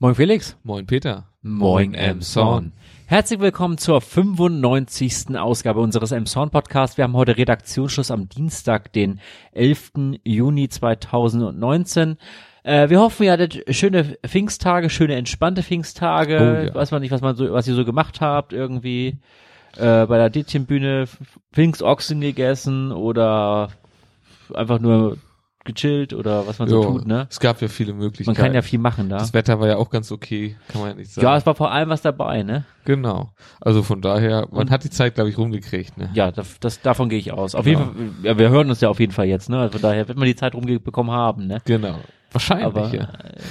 Moin Felix. Moin Peter. Moin Emson. Herzlich willkommen zur 95. Ausgabe unseres Emson Podcasts. Wir haben heute Redaktionsschluss am Dienstag, den 11. Juni 2019. Äh, wir hoffen, ihr hattet schöne Pfingsttage, schöne entspannte Pfingsttage. Oh, ja. Weiß man nicht, was man so, was ihr so gemacht habt irgendwie. Äh, bei der Dittchenbühne Pfingstochsen gegessen oder einfach nur gechillt oder was man so Jo, tut, ne? Es gab ja viele Möglichkeiten. Man kann ja viel machen da. Das Wetter war ja auch ganz okay, kann man ja nicht sagen. Ja, es war vor allem was dabei, ne? genau. Also von daher, man Und- hat die Zeit, glaube ich, rumgekriegt. Ne? Ja, das, das, davon gehe ich aus. Auf Genau. jeden Fall, ja, wir hören uns ja auf jeden Fall jetzt, ne? Also von daher wird man die Zeit rumbekommen haben, ne? Genau. Wahrscheinlich, Aber, ja. äh,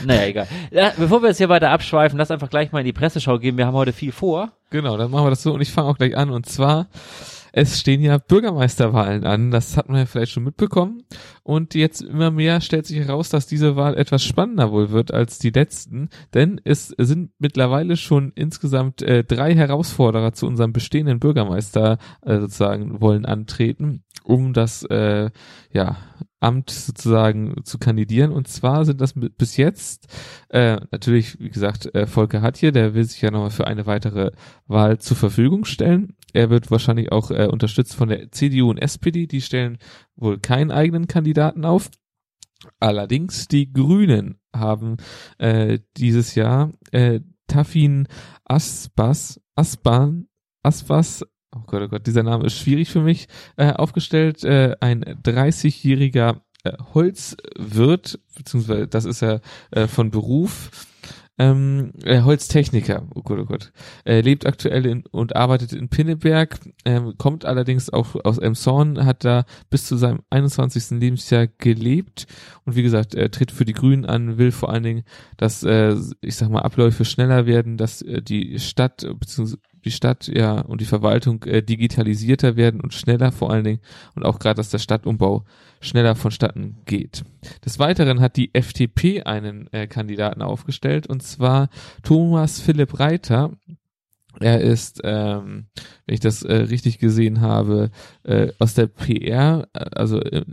naja, egal. Ja, bevor wir jetzt hier weiter abschweifen, lass einfach gleich mal in die Presseschau gehen. Wir haben heute viel vor. Genau, dann machen wir das so und ich fange auch gleich an. Und zwar, es stehen ja Bürgermeisterwahlen an. Das hat man ja vielleicht schon mitbekommen. Und jetzt immer mehr stellt sich heraus, dass diese Wahl etwas spannender wohl wird als die letzten. Denn es sind mittlerweile schon insgesamt äh, drei Herausforderer zu unserem bestehenden Bürgermeister äh, sozusagen wollen antreten, um das äh, ja, Amt sozusagen zu kandidieren. Und zwar sind das bis jetzt äh, natürlich, wie gesagt, äh, Volker Hatje, der will sich ja nochmal für eine weitere Wahl zur Verfügung stellen. Er wird wahrscheinlich auch äh, unterstützt von der CDU und SPD, die stellen wohl keinen eigenen Kandidaten auf. Allerdings die Grünen haben äh, dieses Jahr äh, Tafin Asbas, Asban, Asbas, oh Gott, oh Gott, dieser Name ist schwierig für mich, äh, aufgestellt, äh, ein 30-jähriger äh, Holzwirt, beziehungsweise das ist er äh, von Beruf, ähm, äh, Holztechniker, oh Gott, oh Gott, er lebt aktuell in, und arbeitet in Pinneberg, ähm, kommt allerdings auch aus Emshorn, hat da bis zu seinem 21. Lebensjahr gelebt und wie gesagt, er tritt für die Grünen an, will vor allen Dingen, dass, äh, ich sag mal, Abläufe schneller werden, dass äh, die Stadt, äh, beziehungsweise die Stadt ja und die Verwaltung äh, digitalisierter werden und schneller vor allen Dingen und auch gerade, dass der Stadtumbau schneller vonstatten geht. Des Weiteren hat die FDP einen äh, Kandidaten aufgestellt und zwar Thomas Philipp Reiter. Er ist, ähm, wenn ich das äh, richtig gesehen habe, äh, aus der PR, äh, also äh,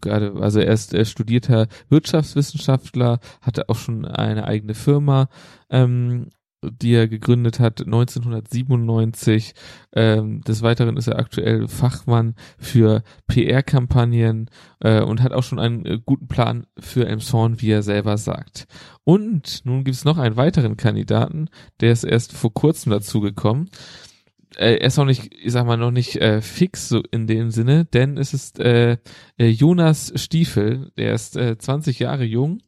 gerade, also er ist äh, studierter Wirtschaftswissenschaftler, hatte auch schon eine eigene Firma, ähm, die er gegründet hat 1997. Ähm, des Weiteren ist er aktuell Fachmann für PR-Kampagnen äh, und hat auch schon einen äh, guten Plan für Elmshorn, wie er selber sagt. Und nun gibt es noch einen weiteren Kandidaten, der ist erst vor kurzem dazugekommen. Äh, er ist noch nicht, ich sag mal, noch nicht äh, fix so in dem Sinne, denn es ist äh, äh, Jonas Stiefel, der ist äh, 20 Jahre jung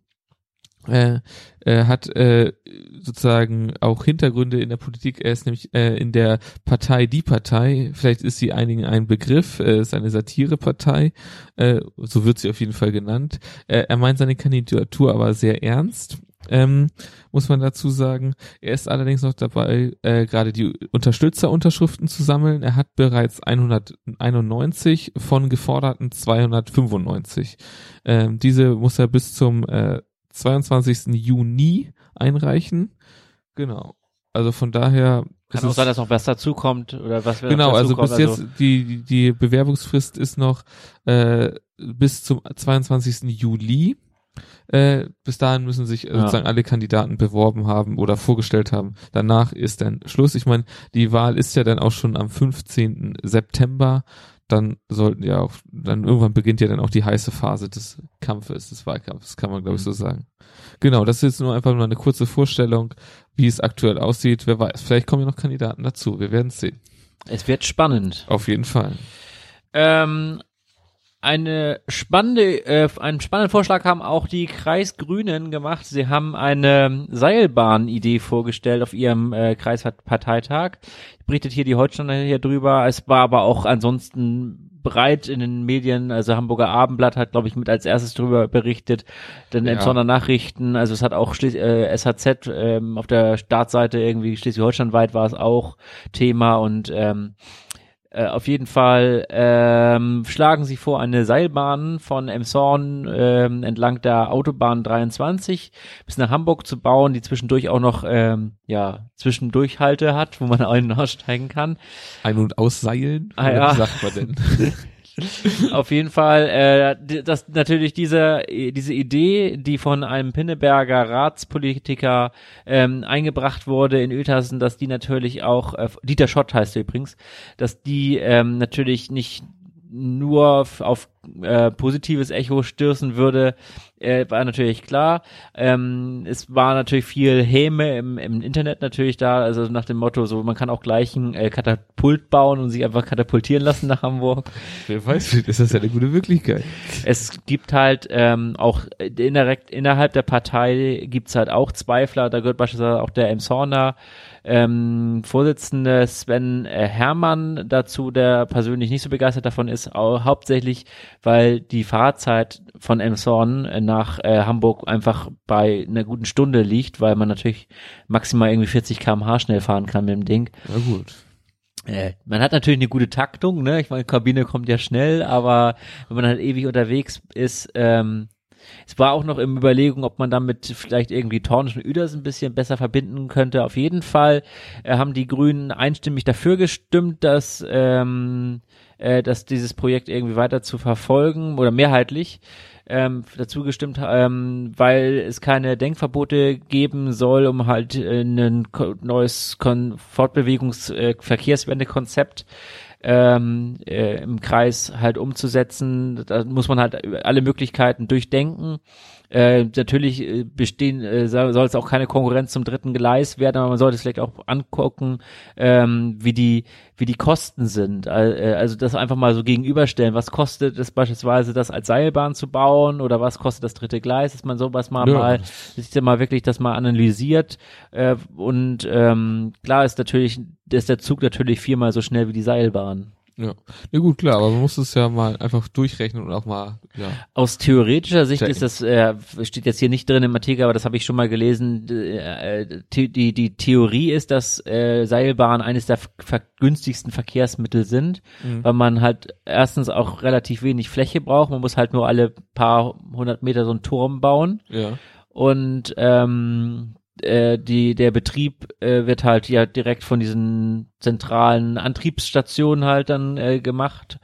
äh, äh, hat äh, sozusagen auch Hintergründe in der Politik. Er ist nämlich äh, in der Partei Die Partei. Vielleicht ist sie einigen ein Begriff. Äh, ist eine Satirepartei. Äh, so wird sie auf jeden Fall genannt. Äh, er meint seine Kandidatur aber sehr ernst. Ähm, muss man dazu sagen. Er ist allerdings noch dabei, äh, gerade die Unterstützerunterschriften zu sammeln. Er hat bereits 191 von geforderten 295. Ähm, diese muss er bis zum äh, 22. Juni einreichen. Genau. Also von daher Kann auch sein, dass noch was dazukommt oder was wir Genau, also bis jetzt die die- die Bewerbungsfrist ist noch äh, bis zum 22. Juli. Äh, bis dahin müssen sich äh, Ja. sozusagen alle Kandidaten beworben haben oder vorgestellt haben. Danach ist dann Schluss. Ich meine, die Wahl ist ja dann auch schon am 15. September. Dann sollten ja auch, dann irgendwann beginnt ja dann auch die heiße Phase des Kampfes, des Wahlkampfes, kann man glaube ich so sagen. Genau, das ist jetzt nur einfach nur eine kurze Vorstellung, wie es aktuell aussieht. Wer weiß, vielleicht kommen ja noch Kandidaten dazu. Wir werden sehen. Es wird spannend. Auf jeden Fall. Ähm, eine spannende, äh, einen spannenden Vorschlag haben auch die Kreisgrünen gemacht. Sie haben eine Seilbahnidee vorgestellt auf ihrem äh, Kreisparteitag. Berichtet hier die Holsteiner hier drüber. Es war aber auch ansonsten breit in den Medien. Also Hamburger Abendblatt hat, glaube ich, mit als erstes drüber berichtet. Dann Ja. Emsonner Nachrichten. Also es hat auch Schles äh, SHZ ähm, auf der Startseite irgendwie Schleswig-Holstein-weit war es auch Thema und ähm, äh, auf jeden Fall ähm, schlagen sie vor, eine Seilbahn von Emshorn ähm, entlang der Autobahn 23 bis nach Hamburg zu bauen, die zwischendurch auch noch ähm, ja Zwischendurchhalte hat, wo man ein- und aussteigen kann. Ein- und ausseilen? Ah, ja. Wie sagt man denn? Auf jeden Fall, äh, d- das natürlich diese diese Idee, die von einem Pinneberger Ratspolitiker ähm, eingebracht wurde in Uetersen, dass die natürlich auch äh, Dieter Schott heißt er übrigens, dass die ähm, natürlich nicht nur auf äh, positives Echo stürzen würde, äh, war natürlich klar. Ähm, es war natürlich viel Häme im, im Internet natürlich da, also nach dem Motto, so man kann auch gleich ein äh, Katapult bauen und sich einfach katapultieren lassen nach Hamburg. Wer weiß, ist das ja eine gute Möglichkeit. Es gibt halt ähm, auch indirekt innerhalb der Partei gibt's halt auch Zweifler. Da gehört beispielsweise auch der Emshorner ähm, Vorsitzende Sven äh, Hermann dazu, der persönlich nicht so begeistert davon ist, au hauptsächlich, weil die Fahrzeit von Emshorn äh, nach äh, Hamburg einfach bei einer guten Stunde liegt, weil man natürlich maximal irgendwie 40 km/h schnell fahren kann mit dem Ding. Na gut. Äh, man hat natürlich eine gute Taktung, ne? Ich meine, Kabine kommt ja schnell, aber wenn man halt ewig unterwegs ist, ähm, es war auch noch im Überlegung, ob man damit vielleicht irgendwie Tornisch und Ueders ein bisschen besser verbinden könnte. Auf jeden Fall äh, haben die Grünen einstimmig dafür gestimmt, dass, ähm, äh, dass dieses Projekt irgendwie weiter zu verfolgen oder mehrheitlich ähm, dazu gestimmt, ähm, weil es keine Denkverbote geben soll, um halt äh, ein neues Kon Fortbewegungs äh, Verkehrswendekonzept ähm, äh, im Kreis halt umzusetzen. Da muss man halt alle Möglichkeiten durchdenken. Äh, natürlich äh, bestehen äh, soll es auch keine Konkurrenz zum dritten Gleis werden, aber man sollte es vielleicht auch angucken, ähm, wie die wie die Kosten sind. Äh, Also das einfach mal so gegenüberstellen. Was kostet es beispielsweise, das als Seilbahn zu bauen oder was kostet das dritte Gleis, dass man sowas mal Ja. mal sich ja mal wirklich das mal analysiert. Äh, und ähm, klar ist natürlich, ist der Zug natürlich viermal so schnell wie die Seilbahn. Ja. ja gut, klar, aber man muss es ja mal einfach durchrechnen und auch mal, ja. Aus theoretischer Sicht Checken. ist das, äh, steht jetzt hier nicht drin im Artikel, aber das habe ich schon mal gelesen. Äh, die, die, die Theorie ist, dass äh, Seilbahnen eines der ver günstigsten Verkehrsmittel sind, Mhm. weil man halt erstens auch relativ wenig Fläche braucht. Man muss halt nur alle paar hundert Meter so einen Turm bauen. Ja. und ähm, äh, die der Betrieb äh, wird halt ja direkt von diesen zentralen Antriebsstationen halt dann äh, gemacht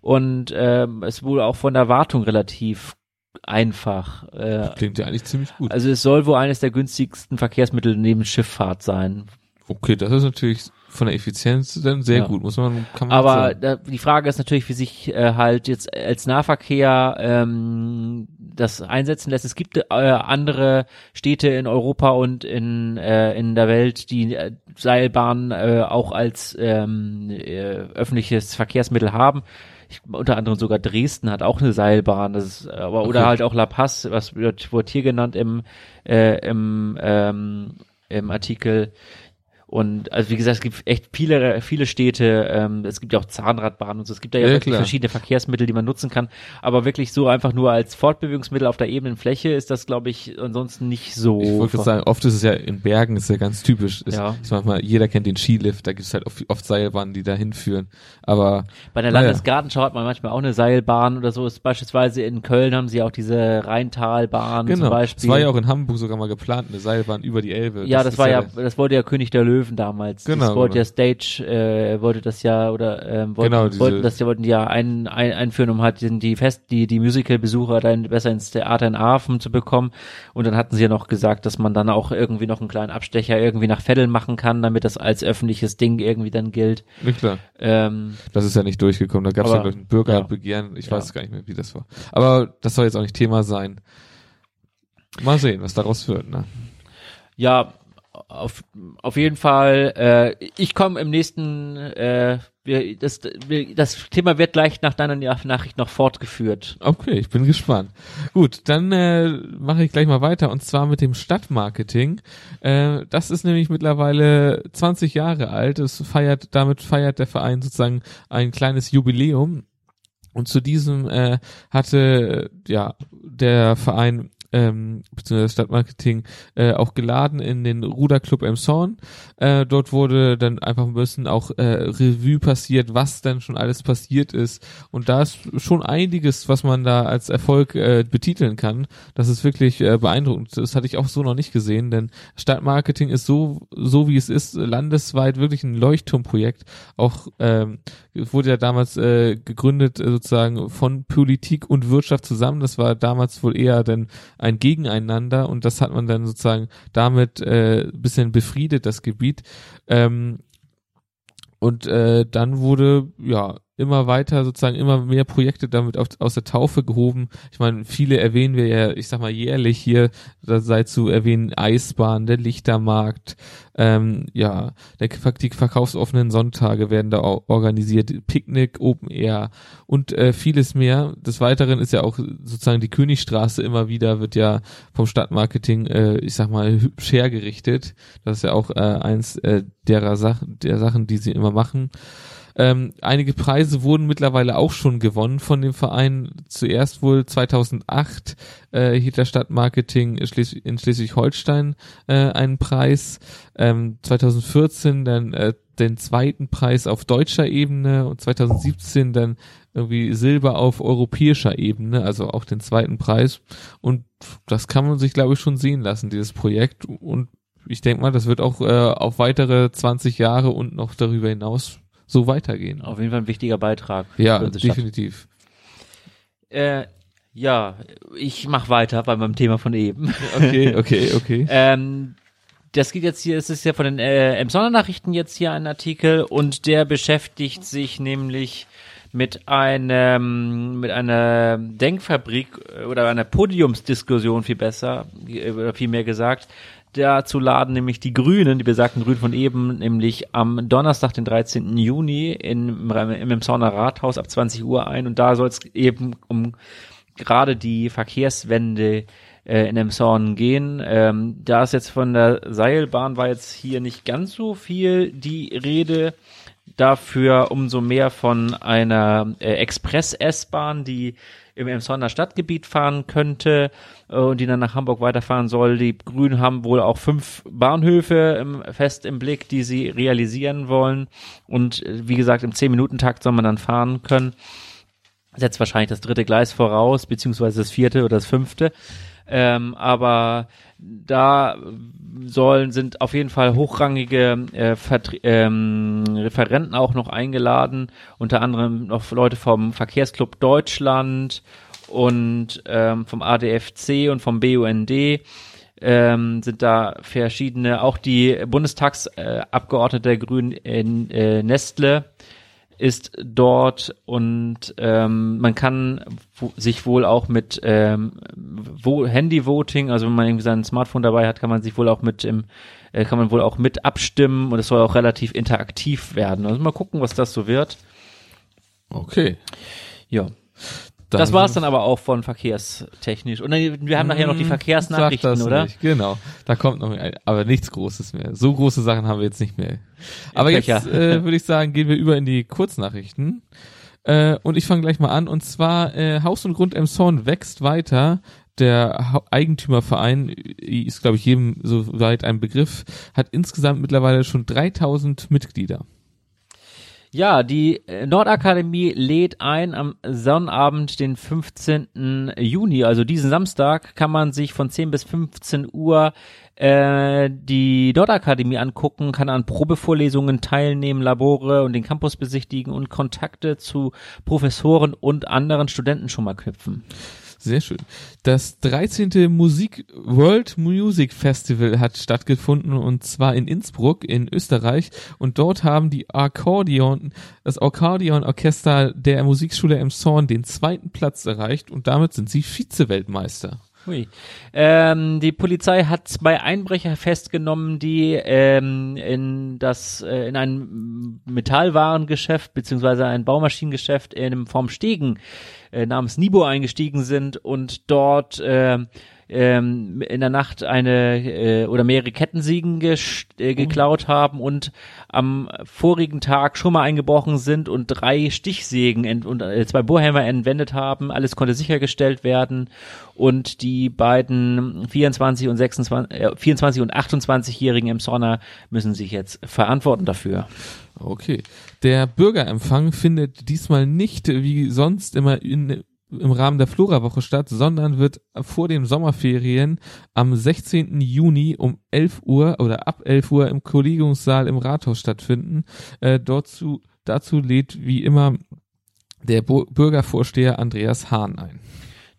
und ähm, es wohl auch von der Wartung relativ einfach. Äh, Klingt ja eigentlich ziemlich gut. also es soll wohl eines der günstigsten Verkehrsmittel neben Schifffahrt sein. Okay, das ist natürlich von der Effizienz dann sehr Ja. gut, muss man, kann man Aber da, die Frage ist natürlich, wie sich äh, halt jetzt als Nahverkehr ähm, das einsetzen lässt. Es gibt äh, andere Städte in Europa und in, äh, in der Welt, die äh, Seilbahnen äh, auch als ähm, äh, öffentliches Verkehrsmittel haben. Ich, unter anderem sogar Dresden hat auch eine Seilbahn, das ist, aber oder Okay. halt auch La Paz, was wird, wird hier genannt im äh, im ähm, im Artikel. Und also wie gesagt, es gibt echt viele, viele Städte, ähm, es gibt ja auch Zahnradbahnen und so, es gibt da ja, Ja, wirklich klar. verschiedene Verkehrsmittel, die man nutzen kann. Aber wirklich so einfach nur als Fortbewegungsmittel auf der ebenen Fläche ist das, glaube ich, ansonsten nicht so. Ich wollte sagen, oft ist es ja in Bergen, ist ja ganz typisch. Ist, Ja. Ich sag mal, jeder kennt den Skilift, da gibt es halt oft, oft Seilbahnen, die da hinführen. Aber Bei der. Landesgartenschau hat man manchmal auch eine Seilbahn oder so. Ist beispielsweise in Köln haben sie auch diese Rheintalbahn zum genau, Beispiel. es war ja auch in Hamburg sogar mal geplant, eine Seilbahn über die Elbe. ja, das, ist war ja, das wollte ja König der Löwen damals. Genau, Das wollte genau. ja Stage, äh, wollte das ja oder ähm, wollten, Genau, diese- wollten das ja wollten ja ein, ein, einführen, um halt die, Fest, die die Musical-Besucher dann besser ins Theater in Aachen zu bekommen. Und dann hatten sie ja noch gesagt, dass man dann auch irgendwie noch einen kleinen Abstecher irgendwie nach Vetteln machen kann, damit das als öffentliches Ding irgendwie dann gilt. Ja, klar, Ähm, das ist ja nicht durchgekommen. Da gab es ja Aber- glaub ich, ein Bürgerbegehren, ich Ja. weiß gar nicht mehr, wie das war. Aber das soll jetzt auch nicht Thema sein. Mal sehen, was daraus wird. Ne? Ja, auf, auf jeden Fall. Äh, ich komme im nächsten. Äh, wir, das, wir, das Thema wird gleich nach deiner Nachricht noch fortgeführt. Okay, ich bin gespannt. Gut, dann äh, mache ich gleich mal weiter und zwar mit dem Stadtmarketing. Äh, das ist nämlich mittlerweile 20 Jahre alt. Es feiert, damit feiert der Verein sozusagen ein kleines Jubiläum. Und zu diesem äh, hatte ja der Verein ähm, beziehungsweise Stadtmarketing äh, auch geladen in den Ruderclub Emshorn. Äh, dort wurde dann einfach ein bisschen auch äh, Revue passiert, was dann schon alles passiert ist. Und da ist schon einiges, was man da als Erfolg äh, betiteln kann. Das ist wirklich äh, beeindruckend. Das hatte ich auch so noch nicht gesehen, denn Stadtmarketing ist so, so wie es ist, landesweit wirklich ein Leuchtturmprojekt. Auch ähm, wurde ja damals äh, gegründet äh, sozusagen von Politik und Wirtschaft zusammen. Das war damals wohl eher dann ein Gegeneinander und das hat man dann sozusagen damit äh, bisschen befriedet, das Gebiet. Ähm, und äh, dann wurde ja immer weiter sozusagen immer mehr Projekte damit auf, aus der Taufe gehoben. Ich meine, viele erwähnen wir ja, ich sag mal jährlich hier, da sei zu erwähnen Eisbahn, der Lichtermarkt, ähm, ja, der, die verkaufsoffenen Sonntage werden da organisiert, Picknick, Open Air und äh, vieles mehr. Des Weiteren ist ja auch sozusagen die Königstraße immer wieder, wird ja vom Stadtmarketing, äh, ich sag mal, hübsch hergerichtet. Das ist ja auch äh, eins äh, derer Sachen, der Sachen, die sie immer machen. Ähm, einige Preise wurden mittlerweile auch schon gewonnen von dem Verein. Zuerst wohl 2008 äh, hielt der Stadtmarketing in Schleswig-Holstein äh, einen Preis. Ähm, 2014 dann äh, den zweiten Preis auf deutscher Ebene und 2017 dann irgendwie Silber auf europäischer Ebene, also auch den zweiten Preis. Und das kann man sich, glaube ich, schon sehen lassen, dieses Projekt. Und ich denke mal, das wird auch äh, auf weitere 20 Jahre und noch darüber hinaus so weitergehen. Auf jeden Fall ein wichtiger Beitrag. Ja, definitiv. Äh, ja, ich mach weiter bei meinem Thema von eben. Okay, okay, okay. ähm, das geht jetzt hier, es ist ja von den äh, Emsonner Nachrichten jetzt hier ein Artikel und der beschäftigt sich nämlich mit einem mit einer Denkfabrik äh, oder einer Podiumsdiskussion viel besser äh, oder viel mehr gesagt dazu laden nämlich die Grünen, die besagten Grünen von eben, nämlich am Donnerstag, den 13. Juni in, im Emsauner Rathaus ab 20 Uhr ein und da soll es eben um gerade die Verkehrswende äh, in Emshorn gehen. Ähm, da ist jetzt von der Seilbahn war jetzt hier nicht ganz so viel die Rede. Dafür umso mehr von einer äh, Express-S-Bahn, die im Emsonner Stadtgebiet fahren könnte äh, und die dann nach Hamburg weiterfahren soll. Die Grünen haben wohl auch fünf Bahnhöfe im, fest im Blick, die sie realisieren wollen. Und äh, wie gesagt, im 10-Minuten-Takt soll man dann fahren können. Setzt wahrscheinlich das dritte Gleis voraus, beziehungsweise das vierte oder das fünfte. Ähm, aber da sollen sind auf jeden Fall hochrangige äh, ähm, Referenten auch noch eingeladen, unter anderem noch Leute vom Verkehrsclub Deutschland und ähm, vom ADFC und vom BUND ähm, sind da verschiedene, auch die Bundestagsabgeordnete äh, der Grünen äh, Nestle ist dort und ähm, man kann sich wohl auch mit ähm, wo Handy-Voting, also wenn man irgendwie sein Smartphone dabei hat, kann man sich wohl auch mit im äh, kann man wohl auch mit abstimmen und es soll auch relativ interaktiv werden. Also mal gucken, was das so wird. Okay. Ja. Dann das war es dann aber auch von verkehrstechnisch. Und dann, wir haben nachher noch die hm, Verkehrsnachrichten, oder? Nicht. Genau, da kommt noch, aber nichts Großes mehr. So große Sachen haben wir jetzt nicht mehr. Aber jetzt äh, würde ich sagen, gehen wir über in die Kurznachrichten. Äh, und ich fange gleich mal an. Und zwar äh, Haus und Grund Emshorn wächst weiter. Der ha Eigentümerverein ist, glaube ich, jedem soweit ein Begriff, hat insgesamt mittlerweile schon 3000 Mitglieder. Ja, die äh, Nordakademie lädt ein am Sonnabend, den 15. Juni, also diesen Samstag, kann man sich von 10 bis 15 Uhr äh, die Nordakademie angucken, kann an Probevorlesungen teilnehmen, Labore und den Campus besichtigen und Kontakte zu Professoren und anderen Studenten schon mal knüpfen. Sehr schön. Das 13. Musik World Music Festival hat stattgefunden und zwar in Innsbruck in Österreich und dort haben die Akkordeon, das Akkordeon Orchester der Musikschule im Zorn den zweiten Platz erreicht und damit sind sie Vize-Weltmeister. Hui. Ähm, die Polizei hat zwei Einbrecher festgenommen, die ähm, in das äh, in ein Metallwarengeschäft beziehungsweise ein Baumaschinengeschäft in einem Form Stegen äh, namens Nibo eingestiegen sind und dort äh, ähm, in der Nacht eine äh, oder mehrere Kettensiegen äh, geklaut haben und am vorigen Tag schon mal eingebrochen sind und drei Stichsägen und äh, zwei Bohrhämmer entwendet haben. Alles konnte sichergestellt werden und die beiden 24 und 26, äh, 24 und 28-jährigen Emsonner müssen sich jetzt verantworten dafür. Okay. Der Bürgerempfang findet diesmal nicht wie sonst immer in im Rahmen der Flora-Woche statt, sondern wird vor den Sommerferien am 16. Juni um 11 Uhr oder ab 11 Uhr im Kollegiumssaal im Rathaus stattfinden. Äh, dazu, dazu lädt wie immer der Bo Bürgervorsteher Andreas Hahn ein.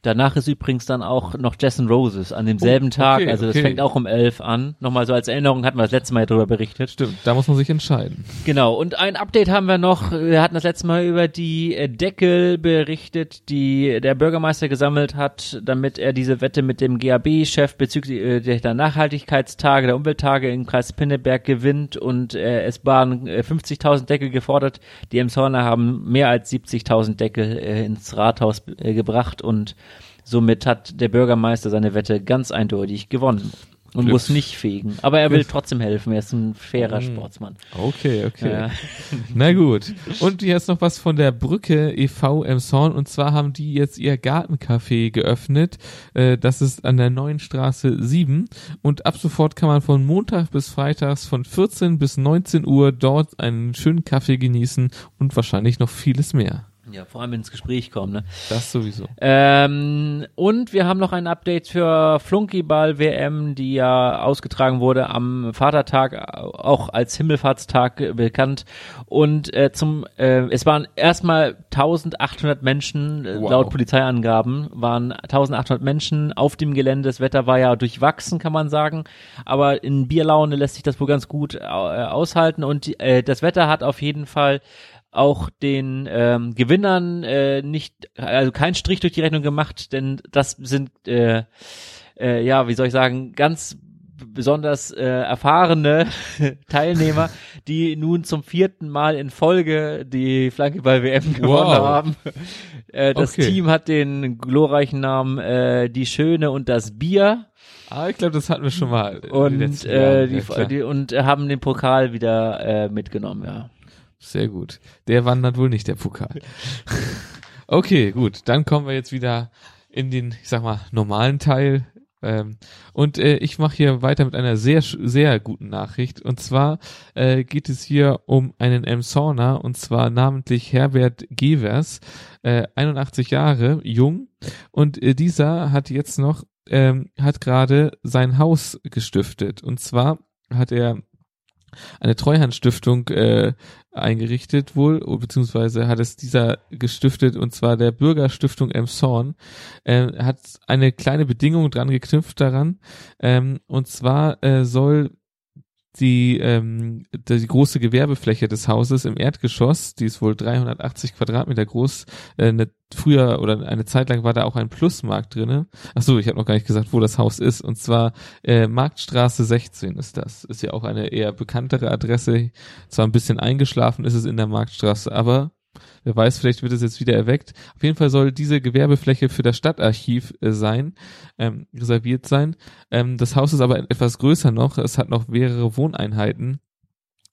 Danach ist übrigens dann auch noch Jason Roses an demselben Oh, Tag, okay, also das okay. fängt auch um elf an. Nochmal so als Erinnerung hatten wir das letzte Mal ja darüber berichtet. Stimmt, da muss man sich entscheiden. Genau, und ein Update haben wir noch. Wir hatten das letzte Mal über die äh, Deckel berichtet, die der Bürgermeister gesammelt hat, damit er diese Wette mit dem GAB-Chef bezüglich äh, der Nachhaltigkeitstage, der Umwelttage im Kreis Pinneberg gewinnt und äh, es waren äh, 50.000 Deckel gefordert. Die Emshorner haben mehr als 70.000 Deckel äh, ins Rathaus äh, gebracht und somit hat der Bürgermeister seine Wette ganz eindeutig gewonnen. Und Glück. muss nicht fegen. Aber er will trotzdem helfen. Er ist ein fairer Mhm. Sportsmann. Okay, okay. Ja. Na gut. Und jetzt noch was von der Brücke e.V. Emshorn. Und zwar haben die jetzt ihr Gartencafé geöffnet. Äh, das ist an der Neuen Straße 7. Und ab sofort kann man von Montag bis Freitags von 14 bis 19 Uhr dort einen schönen Kaffee genießen und wahrscheinlich noch vieles mehr. Ja, vor allem ins Gespräch kommen, ne? Das sowieso. Ähm, und wir haben noch ein Update für Flunkyball WM, die ja ausgetragen wurde am Vatertag, auch als Himmelfahrtstag bekannt. Und äh, zum, äh, es waren erstmal 1800 Menschen, äh, Wow. laut Polizeiangaben, waren 1800 Menschen auf dem Gelände. Das Wetter war ja durchwachsen, kann man sagen. Aber in Bierlaune lässt sich das wohl ganz gut äh, aushalten. Und äh, das Wetter hat auf jeden Fall auch den ähm, Gewinnern äh, nicht, also keinen Strich durch die Rechnung gemacht, denn das sind äh, äh, ja, wie soll ich sagen, ganz besonders äh, erfahrene Teilnehmer, die nun zum vierten Mal in Folge die Flankeball-WM gewonnen Wow. haben. Äh, das Okay. Team hat den glorreichen Namen äh, Die Schöne und das Bier Ah, ich glaube, das hatten wir schon mal. und äh, die, Ja, die und haben den Pokal wieder äh, mitgenommen, ja. Sehr gut. Der wandert wohl nicht, der Pokal. okay, gut. Dann kommen wir jetzt wieder in den, ich sag mal, normalen Teil. Ähm, und äh, ich mache hier weiter mit einer sehr, sehr guten Nachricht. Und zwar äh, geht es hier um einen Emsauner, und zwar namentlich Herbert Gevers, äh, 81 Jahre, jung. Und äh, dieser hat jetzt noch, ähm, hat gerade sein Haus gestiftet. Und zwar hat er eine Treuhandstiftung äh, eingerichtet wohl, oh, beziehungsweise hat es dieser gestiftet und zwar der Bürgerstiftung Emshorn, äh, hat eine kleine Bedingung dran geknüpft daran ähm, und zwar äh, soll die, ähm, die große Gewerbefläche des Hauses im Erdgeschoss, die ist wohl 380 Quadratmeter groß, äh, eine, früher oder eine Zeit lang war da auch ein Plusmarkt drinne. Ach so, ich habe noch gar nicht gesagt, wo das Haus ist. Und zwar äh, Marktstraße 16 ist das. Ist ja auch eine eher bekanntere Adresse. Zwar ein bisschen eingeschlafen ist es in der Marktstraße, aber wer weiß, vielleicht wird es jetzt wieder erweckt. Auf jeden Fall soll diese Gewerbefläche für das Stadtarchiv äh, sein, ähm, reserviert sein. Ähm, das Haus ist aber etwas größer noch. Es hat noch mehrere Wohneinheiten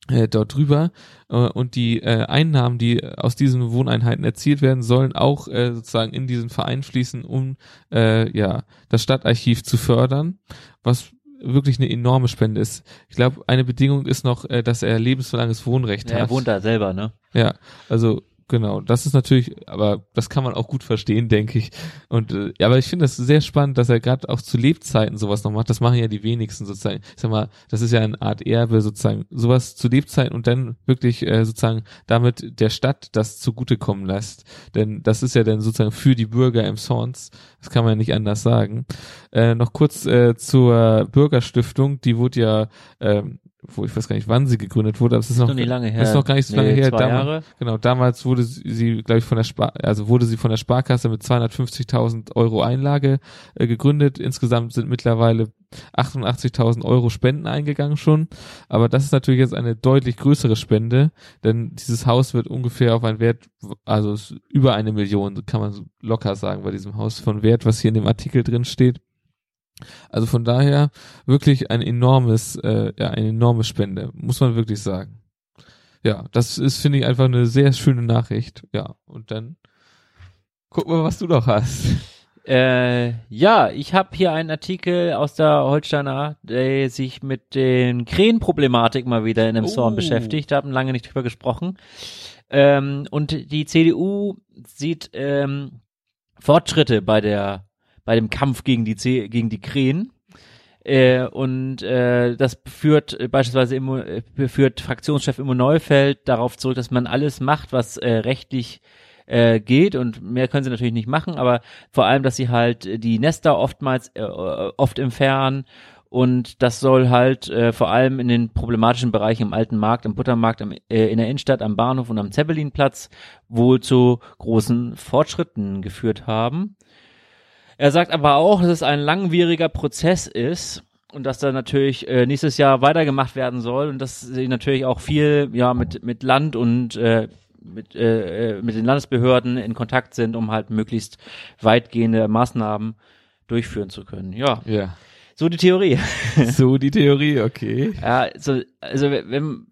äh, dort drüber äh, und die äh, Einnahmen, die aus diesen Wohneinheiten erzielt werden, sollen auch äh, sozusagen in diesen Verein fließen, um äh, ja das Stadtarchiv zu fördern, was wirklich eine enorme Spende ist. Ich glaube, eine Bedingung ist noch, äh, dass er lebenslanges Wohnrecht Ja, hat. er wohnt da selber, ne? Ja, also genau, das ist natürlich, aber das kann man auch gut verstehen, denke ich. Und äh, aber ich finde das sehr spannend, dass er gerade auch zu Lebzeiten sowas noch macht. Das machen ja die wenigsten sozusagen. Ich sag mal, das ist ja eine Art Erbe sozusagen, sowas zu Lebzeiten und dann wirklich äh, sozusagen damit der Stadt das zugutekommen lässt. Denn das ist ja dann sozusagen für die Bürger im Sons. Das kann man ja nicht anders sagen. Äh, noch kurz äh, zur Bürgerstiftung, die wurde ja ähm, wo ich weiß gar nicht, wann sie gegründet wurde, aber es ist noch, Noch nicht lange her. ist noch gar nicht so Nee, lange her. zwei Damals, Jahre. Genau, damals wurde sie, glaube ich, von der Spar also wurde sie von der Sparkasse mit 250.000 Euro Einlage äh, gegründet. Insgesamt sind mittlerweile 88.000 Euro Spenden eingegangen schon. Aber das ist natürlich jetzt eine deutlich größere Spende, denn dieses Haus wird ungefähr auf einen Wert, also über eine Million, kann man so locker sagen, bei diesem Haus von Wert, was hier in dem Artikel drin steht. Also von daher wirklich ein enormes, äh, ja, eine enorme Spende, muss man wirklich sagen. Ja, das ist, finde ich, einfach eine sehr schöne Nachricht. Ja, und dann guck mal, was du noch hast. Äh, ja, ich habe hier einen Artikel aus der Holsteiner, der sich mit den Krähenproblematik mal wieder in einem Oh. Zorn beschäftigt. Da haben lange nicht drüber gesprochen. Ähm, und die CDU sieht ähm, Fortschritte bei der bei dem Kampf gegen die C gegen die Krähen. Äh, und äh, das führt äh, beispielsweise Immo, äh, führt Fraktionschef Immo Neufeld darauf zurück, dass man alles macht, was äh, rechtlich äh, geht und mehr können sie natürlich nicht machen, aber vor allem, dass sie halt äh, die Nester oftmals äh, oft entfernen und das soll halt äh, vor allem in den problematischen Bereichen im alten Markt, am Buttermarkt, am, äh, in der Innenstadt, am Bahnhof und am Zeppelinplatz wohl zu großen Fortschritten geführt haben. Er sagt aber auch, dass es ein langwieriger Prozess ist und dass da natürlich äh, nächstes Jahr weitergemacht werden soll und dass sie natürlich auch viel ja mit mit Land und äh, mit, äh, äh, mit den Landesbehörden in Kontakt sind, um halt möglichst weitgehende Maßnahmen durchführen zu können. Ja, Ja. so die Theorie. So die Theorie, okay. Ja, so, also wenn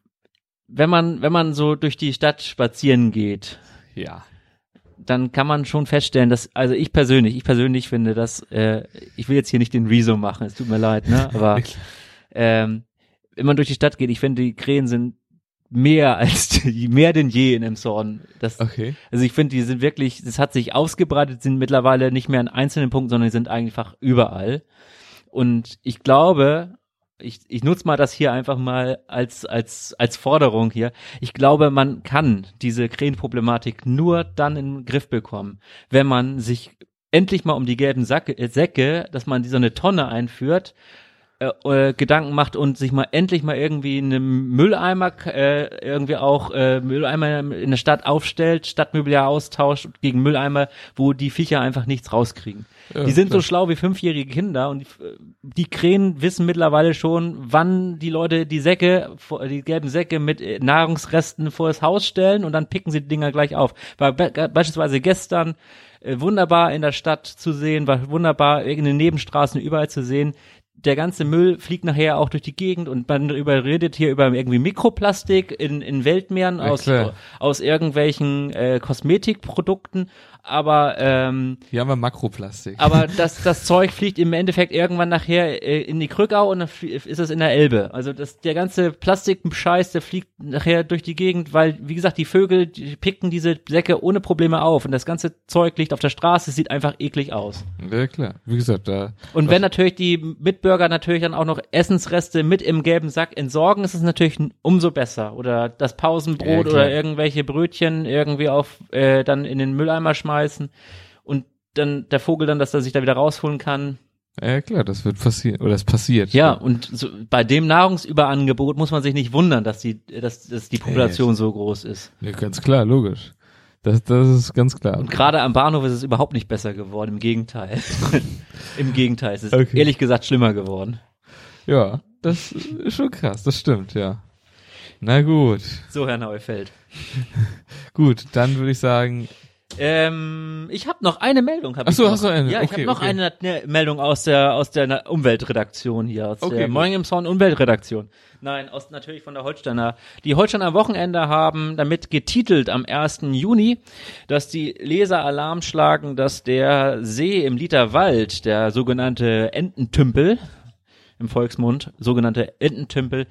wenn man wenn man so durch die Stadt spazieren geht, Ja. Dann kann man schon feststellen, dass, also ich persönlich, ich persönlich finde, dass, äh, ich will jetzt hier nicht den Rezo machen, es tut mir leid, ne, aber ähm, wenn man durch die Stadt geht, ich finde, die Krähen sind mehr als die, mehr denn je in Emshorn. Das, Okay. also ich finde, die sind wirklich, das hat sich ausgebreitet, sind mittlerweile nicht mehr an einzelnen Punkten, sondern die sind einfach überall. Und ich glaube, ich, ich nutze mal das hier einfach mal als, als, als Forderung hier. Ich glaube, man kann diese Krähenproblematik nur dann in den Griff bekommen, wenn man sich endlich mal um die gelben Sacke, äh, Säcke, dass man die so eine Tonne einführt, äh, äh, Gedanken macht und sich mal endlich mal irgendwie einen Mülleimer äh, irgendwie auch äh, Mülleimer in der Stadt aufstellt, Stadtmobiliar austauscht gegen Mülleimer, wo die Viecher einfach nichts rauskriegen. Ja, die sind klar. so schlau wie fünfjährige Kinder und die, die Krähen wissen mittlerweile schon, wann die Leute die Säcke, die gelben Säcke mit äh, Nahrungsresten vor das Haus stellen und dann picken sie die Dinger gleich auf. War be beispielsweise gestern äh, wunderbar in der Stadt zu sehen, war wunderbar in den Nebenstraßen überall zu sehen. Der ganze Müll fliegt nachher auch durch die Gegend und man darüber redet hier über irgendwie Mikroplastik in, in Weltmeeren Ja, aus, klar. aus irgendwelchen äh, Kosmetikprodukten. Aber ähm, Hier haben wir Makroplastik. aber das, das Zeug fliegt im Endeffekt irgendwann nachher äh, in die Krückau und dann ist es in der Elbe. Also das, der ganze Plastikscheiß, der fliegt nachher durch die Gegend, weil, wie gesagt, die Vögel, die picken diese Säcke ohne Probleme auf und das ganze Zeug liegt auf der Straße, sieht einfach eklig aus. ja, klar. Wie gesagt, da. Und wenn natürlich die Mitbürger natürlich dann auch noch Essensreste mit im gelben Sack entsorgen, ist es natürlich umso besser. Oder das Ja, Pausenbrot klar. oder irgendwelche Brötchen irgendwie auf äh, dann in den Mülleimer schmeißen und dann der Vogel dann, dass er sich da wieder rausholen kann. Ja, klar, das wird passieren. Oder es passiert. Ja, und so, bei dem Nahrungsüberangebot muss man sich nicht wundern, dass die, dass, dass die Population so groß ist. Ja, ganz klar, logisch. Das, das ist ganz klar. Und gerade am Bahnhof ist es überhaupt nicht besser geworden, im Gegenteil. Im Gegenteil, es ist Okay. ehrlich gesagt schlimmer geworden. Ja, das ist schon krass, das stimmt, ja. Na gut. So, Herr Neufeld. Gut, dann würde ich sagen, Ähm, ich habe noch eine Meldung. Hab Ach so, hast du eine? Ja, ich Okay, habe noch okay. eine, eine Meldung aus der aus der Umweltredaktion hier, aus Okay, der gut. Morning im Sound Umweltredaktion. Nein, aus natürlich von der Holsteiner. Die Holsteiner Wochenende haben damit getitelt am 1. Juni, dass die Leser Alarm schlagen, dass der See im Literwald, der sogenannte Ententümpel, im Volksmund, sogenannte Ententümpel,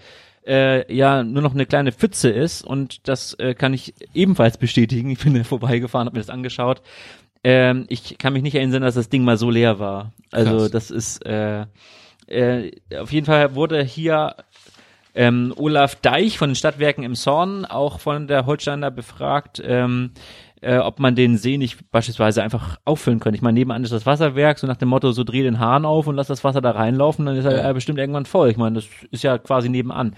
äh, ja nur noch eine kleine Pfütze ist und das äh, kann ich ebenfalls bestätigen. Ich bin da vorbeigefahren, habe mir das angeschaut. Ähm, ich kann mich nicht erinnern, dass das Ding mal so leer war. Also Krass. das ist äh, äh, auf jeden Fall wurde hier ähm, Olaf Deich von den Stadtwerken im Zorn auch von der Holsteiner befragt, ähm, äh, ob man den See nicht beispielsweise einfach auffüllen könnte. Ich meine, nebenan ist das Wasserwerk, so nach dem Motto, so dreh den Hahn auf und lass das Wasser da reinlaufen, dann ist er Ja. äh, bestimmt irgendwann voll. Ich meine, das ist ja quasi nebenan.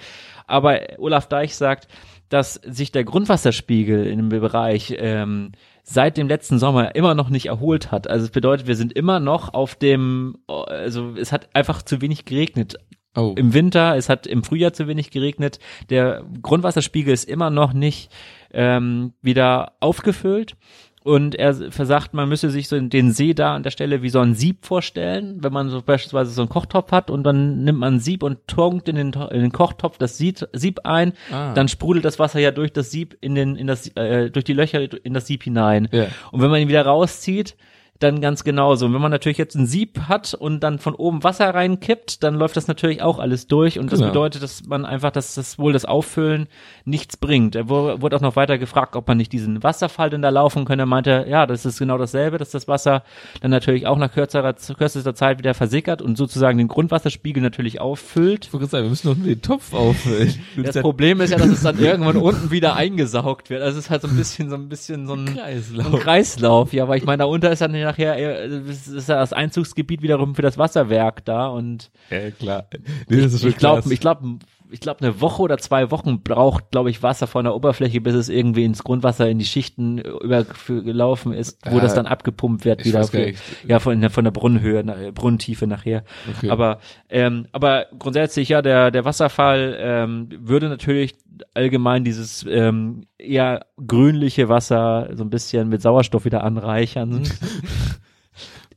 Aber Olaf Deich sagt, dass sich der Grundwasserspiegel in dem Bereich ähm, seit dem letzten Sommer immer noch nicht erholt hat. Also es bedeutet, wir sind immer noch auf dem, also es hat einfach zu wenig geregnet oh, im Winter, es hat im Frühjahr zu wenig geregnet. Der Grundwasserspiegel ist immer noch nicht ähm, wieder aufgefüllt. Und er versagt, man müsse sich so den See da an der Stelle wie so ein Sieb vorstellen, wenn man so beispielsweise so einen Kochtopf hat und dann nimmt man ein Sieb und tunkt in den, in den Kochtopf das Sieb, Sieb ein, Ah. dann sprudelt das Wasser ja durch das Sieb in den, in das, äh, durch die Löcher in das Sieb hinein. Ja. Und wenn man ihn wieder rauszieht, dann ganz genauso. Und wenn man natürlich jetzt ein Sieb hat und dann von oben Wasser reinkippt, dann läuft das natürlich auch alles durch. Und das Genau. bedeutet, dass man einfach, dass das wohl das Auffüllen nichts bringt. Er wu- wurde auch noch weiter gefragt, ob man nicht diesen Wasserfall denn da laufen könne. Er meinte, ja, das ist genau dasselbe, dass das Wasser dann natürlich auch nach kürzerer, kürzester Zeit wieder versickert und sozusagen den Grundwasserspiegel natürlich auffüllt. Ich wollte sagen, wir müssen doch nur den Topf auffüllen. Das Problem ist ja, dass es dann irgendwann unten wieder eingesaugt wird. Also es ist halt so ein bisschen, so ein bisschen so ein Kreislauf. ein Kreislauf, ja, weil ich meine, da unter ist dann nachher, äh, das ist ja das Einzugsgebiet wiederum für das Wasserwerk da und ja, klar. Nee, das ist ich glaube, ich glaube, ich glaube, eine Woche oder zwei Wochen braucht, glaube ich, Wasser von der Oberfläche, bis es irgendwie ins Grundwasser in die Schichten übergelaufen ist, wo Ja, das dann abgepumpt wird wieder. Für, ja, von der, von der Brunnenhöhe, na- äh, Brunnentiefe nachher. Okay. Aber, ähm, aber grundsätzlich, ja, der, der Wasserfall ähm, würde natürlich allgemein dieses ähm, eher grünliche Wasser so ein bisschen mit Sauerstoff wieder anreichern.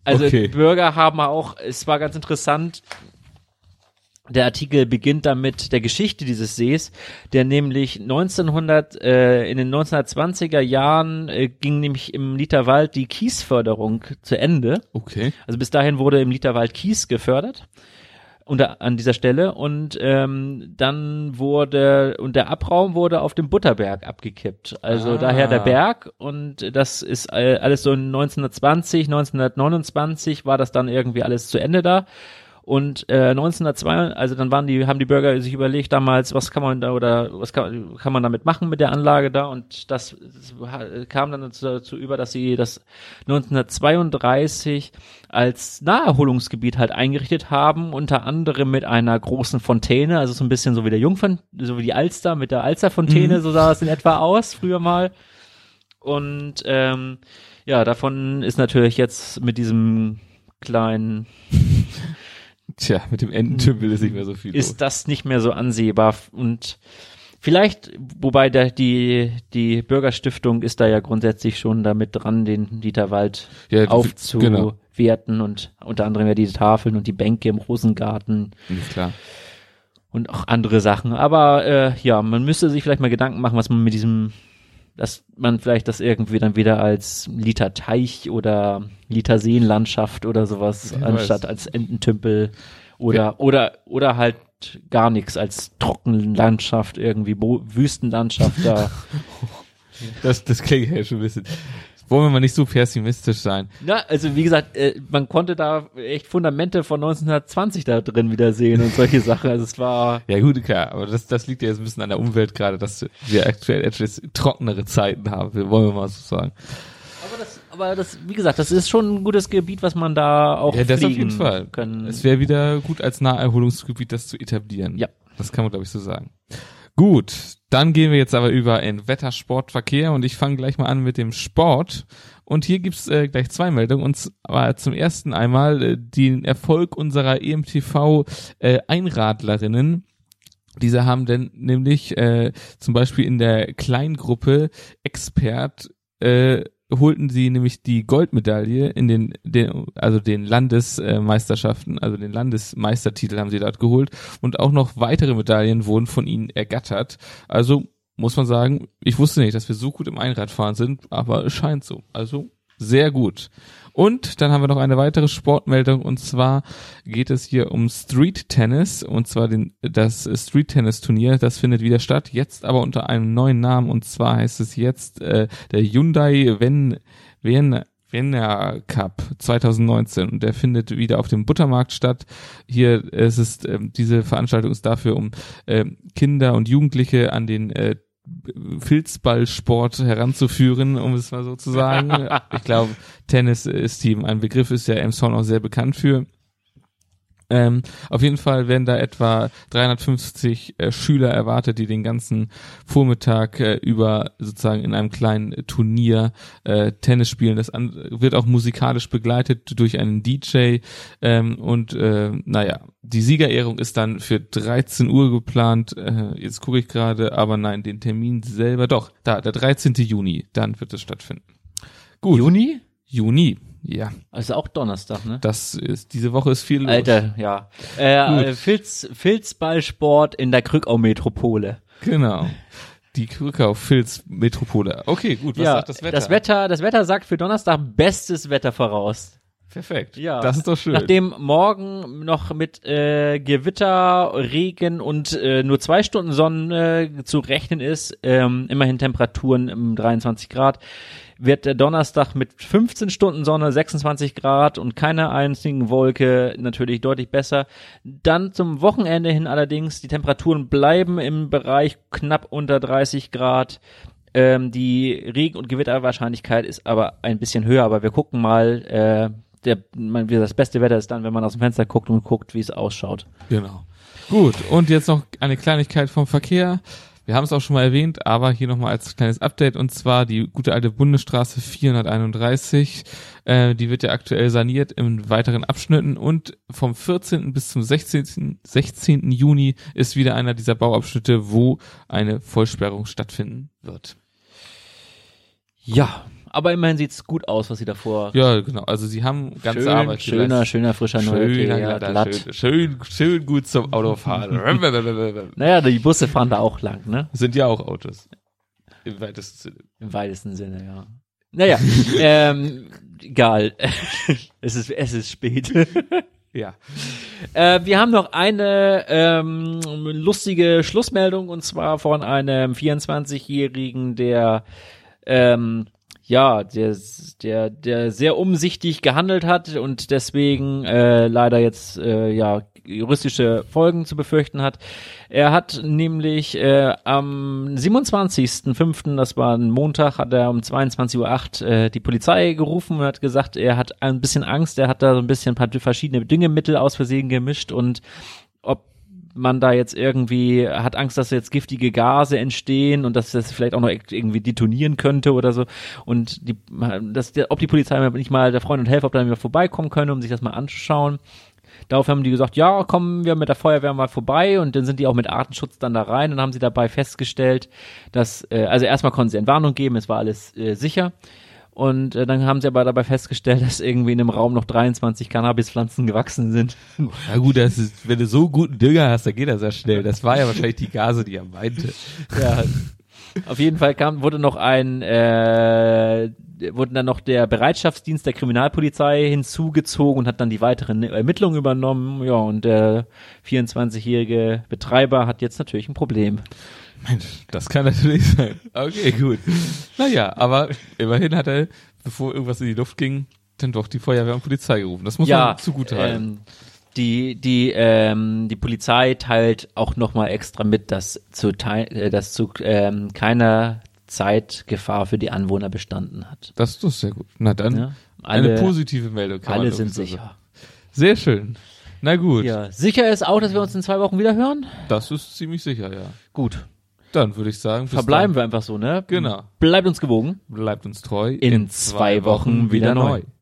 Also Okay. Bürger haben auch, es war ganz interessant, der Artikel beginnt damit der Geschichte dieses Sees, der nämlich 1900 äh, in den 1920er Jahren äh, ging nämlich im Literwald die Kiesförderung zu Ende. okay. Also bis dahin wurde im Literwald Kies gefördert unter, an dieser Stelle und ähm, dann wurde und der Abraum wurde auf dem Butterberg abgekippt. Also Ah. daher der Berg und das ist alles so in 1920, 1929 war das dann irgendwie alles zu Ende da. Und äh, 1902, also dann waren die, haben die Bürger sich überlegt damals, was kann man da oder was kann, kann man damit machen mit der Anlage da und das kam dann dazu, dazu über, dass sie das 1932 als Naherholungsgebiet halt eingerichtet haben, unter anderem mit einer großen Fontäne, also so ein bisschen so wie der Jungfern, so wie die Alster mit der Alsterfontäne, so sah es in etwa aus früher mal. Und ähm, ja, davon ist natürlich jetzt mit diesem kleinen Tja, mit dem Ententümpel ist nicht mehr so viel. ist das nicht mehr so ansehbar und vielleicht, wobei der, die, die Bürgerstiftung ist da ja grundsätzlich schon damit dran, den Dieterwald Ja, die- aufzuwerten und unter anderem ja die Tafeln und die Bänke im Rosengarten Ist klar. und auch andere Sachen. Aber äh, ja, man müsste sich vielleicht mal Gedanken machen, was man mit diesem, dass man vielleicht das irgendwie dann wieder als Liter Teich oder Liter Seenlandschaft oder sowas Wer anstatt weiß. als Ententümpel oder oder oder halt gar nichts als Trockenlandschaft irgendwie Bo Wüstenlandschaft da. Das, das klingt ja schon ein bisschen. Wollen wir mal nicht so pessimistisch sein. Ja, also wie gesagt, äh, man konnte da echt Fundamente von 1920 da drin wieder sehen und solche Sachen. Also es war Ja gut, klar, aber das, das liegt ja jetzt ein bisschen an der Umwelt gerade, dass wir aktuell etwas trockenere Zeiten haben, wollen wir mal so sagen. Aber das, aber das, wie gesagt, das ist schon ein gutes Gebiet, was man da auch Ja, das auf fliegen jeden Fall. können. Es wäre wieder gut als Naherholungsgebiet, das zu etablieren. Ja. Das kann man, glaube ich, so sagen. Gut, dann gehen wir jetzt aber über in Wettersportverkehr und ich fange gleich mal an mit dem Sport. Und hier gibt's äh, gleich zwei Meldungen. Und zwar zum ersten einmal äh, den Erfolg unserer E EMTV äh. Diese haben denn nämlich äh, zum Beispiel in der Kleingruppe Expert äh, holten sie nämlich die Goldmedaille in den, den also den Landesmeisterschaften, also den Landesmeistertitel haben sie dort geholt und auch noch weitere Medaillen wurden von ihnen ergattert. Also muss man sagen, ich wusste nicht, dass wir so gut im Einradfahren sind, aber es scheint so. Also sehr gut. Und dann haben wir noch eine weitere Sportmeldung und zwar geht es hier um Street Tennis und zwar den, das Street Tennis Turnier, das findet wieder statt, jetzt aber unter einem neuen Namen und zwar heißt es jetzt äh, der Hyundai Ven, Ven, Vienna Cup 2019 und der findet wieder auf dem Buttermarkt statt. Hier es ist ähm, diese Veranstaltung ist dafür, um ähm, Kinder und Jugendliche an den äh, Filzballsport heranzuführen, um es mal so zu sagen. ich glaube, Tennis ist ihm ein Begriff, ist ja Emson auch sehr bekannt für. Ähm, auf jeden Fall werden da etwa 350 äh, Schüler erwartet, die den ganzen Vormittag äh, über sozusagen in einem kleinen Turnier äh, Tennis spielen. Das an, wird auch musikalisch begleitet durch einen DJ ähm, und äh, naja, die Siegerehrung ist dann für 13 Uhr geplant. Äh, jetzt gucke ich gerade, aber nein, den Termin selber doch. Da, der 13. Juni, dann wird es stattfinden. Gut. Juni? Juni. Ja, Also auch Donnerstag, ne? das ist, diese Woche ist viel los. Alter, ja. Äh, äh, Filz, Filzballsport in der Krückau-Metropole. Genau. Die Krückau Filz Metropole. Okay, gut, was ja, sagt das Wetter? Das Wetter, das Wetter sagt für Donnerstag bestes Wetter voraus. Perfekt. Ja. Das ist doch schön. Nachdem morgen noch mit äh, Gewitter, Regen und äh, nur zwei Stunden Sonne äh, zu rechnen ist, ähm, immerhin Temperaturen im 23 Grad, wird der Donnerstag mit 15 Stunden Sonne, 26 Grad und keiner einzigen Wolke natürlich deutlich besser. Dann zum Wochenende hin allerdings, die Temperaturen bleiben im Bereich knapp unter 30 Grad. Ähm, die Regen- und Gewitterwahrscheinlichkeit ist aber ein bisschen höher, aber wir gucken mal, äh, der, man, das beste Wetter ist dann, wenn man aus dem Fenster guckt und guckt, wie es ausschaut. Genau. Gut, und jetzt noch eine Kleinigkeit vom Verkehr. Wir haben es auch schon mal erwähnt, aber hier nochmal als kleines Update und zwar die gute alte Bundesstraße 431. Äh, die wird ja aktuell saniert in weiteren Abschnitten und vom 14. bis zum 16. 16. Juni ist wieder einer dieser Bauabschnitte, wo eine Vollsperrung stattfinden wird. Ja, aber immerhin sieht's gut aus, was sie davor. Ja, genau. Also sie haben ganze schön, Arbeit schöner, geleistet. schöner, frischer neuer Schöner, ja, glatt. schön, schön, schön gut zum Autofahren. Naja, die Busse fahren da auch lang, ne? Sind ja auch Autos. Im weitesten Sinne. Im weitesten Sinne, ja. Naja, ähm, egal. es ist, es ist spät. Ja. Äh, wir haben noch eine ähm, lustige Schlussmeldung und zwar von einem 24-Jährigen, der ähm, ja, der, der, der sehr umsichtig gehandelt hat und deswegen äh, leider jetzt äh, ja juristische Folgen zu befürchten hat. Er hat nämlich äh, am 27.05., das war ein Montag, hat er um 22.08 Uhr äh, die Polizei gerufen und hat gesagt, er hat ein bisschen Angst, er hat da so ein bisschen ein paar verschiedene Düngemittel aus Versehen gemischt und ob man da jetzt irgendwie hat Angst, dass jetzt giftige Gase entstehen und dass das vielleicht auch noch irgendwie detonieren könnte oder so. Und die, dass ob die Polizei nicht mal der Freund und Helfer, ob da mal vorbeikommen können, um sich das mal anzuschauen. Darauf haben die gesagt, ja, kommen wir mit der Feuerwehr mal vorbei und dann sind die auch mit Artenschutz dann da rein und haben sie dabei festgestellt, dass, äh, also erstmal konnten sie Entwarnung geben, es war alles äh, sicher. Und äh, dann haben sie aber dabei festgestellt, dass irgendwie in dem Raum noch 23 Cannabispflanzen gewachsen sind. Na gut, das ist, wenn du so guten Dünger hast, dann geht das ja schnell. Das war ja wahrscheinlich die Gase, die er meinte. Ja. Auf jeden Fall kam, wurde noch ein, äh, wurde dann noch der Bereitschaftsdienst der Kriminalpolizei hinzugezogen und hat dann die weiteren Ermittlungen übernommen. Ja, und der 24-jährige Betreiber hat jetzt natürlich ein Problem. Mensch, das kann natürlich sein. Okay, gut. Naja, aber immerhin hat er, bevor irgendwas in die Luft ging, dann doch die Feuerwehr und Polizei gerufen. Das muss ja, man zugute halten. ähm, die die ähm, die Polizei teilt auch noch mal extra mit, dass zu äh, dass zu ähm, keiner Zeit Gefahr für die Anwohner bestanden hat. das ist sehr gut. Na dann, Ja, eine alle positive Meldung. alle sind sicher. sagen. Sehr schön. Na gut, Ja, sicher ist auch, dass wir uns in zwei Wochen wieder hören. das ist ziemlich sicher, ja. Gut, Dann würde ich sagen, verbleiben wir einfach so, ne? Genau. Bleibt uns gewogen. dann. Bleibt uns treu. In zwei Wochen wieder neu.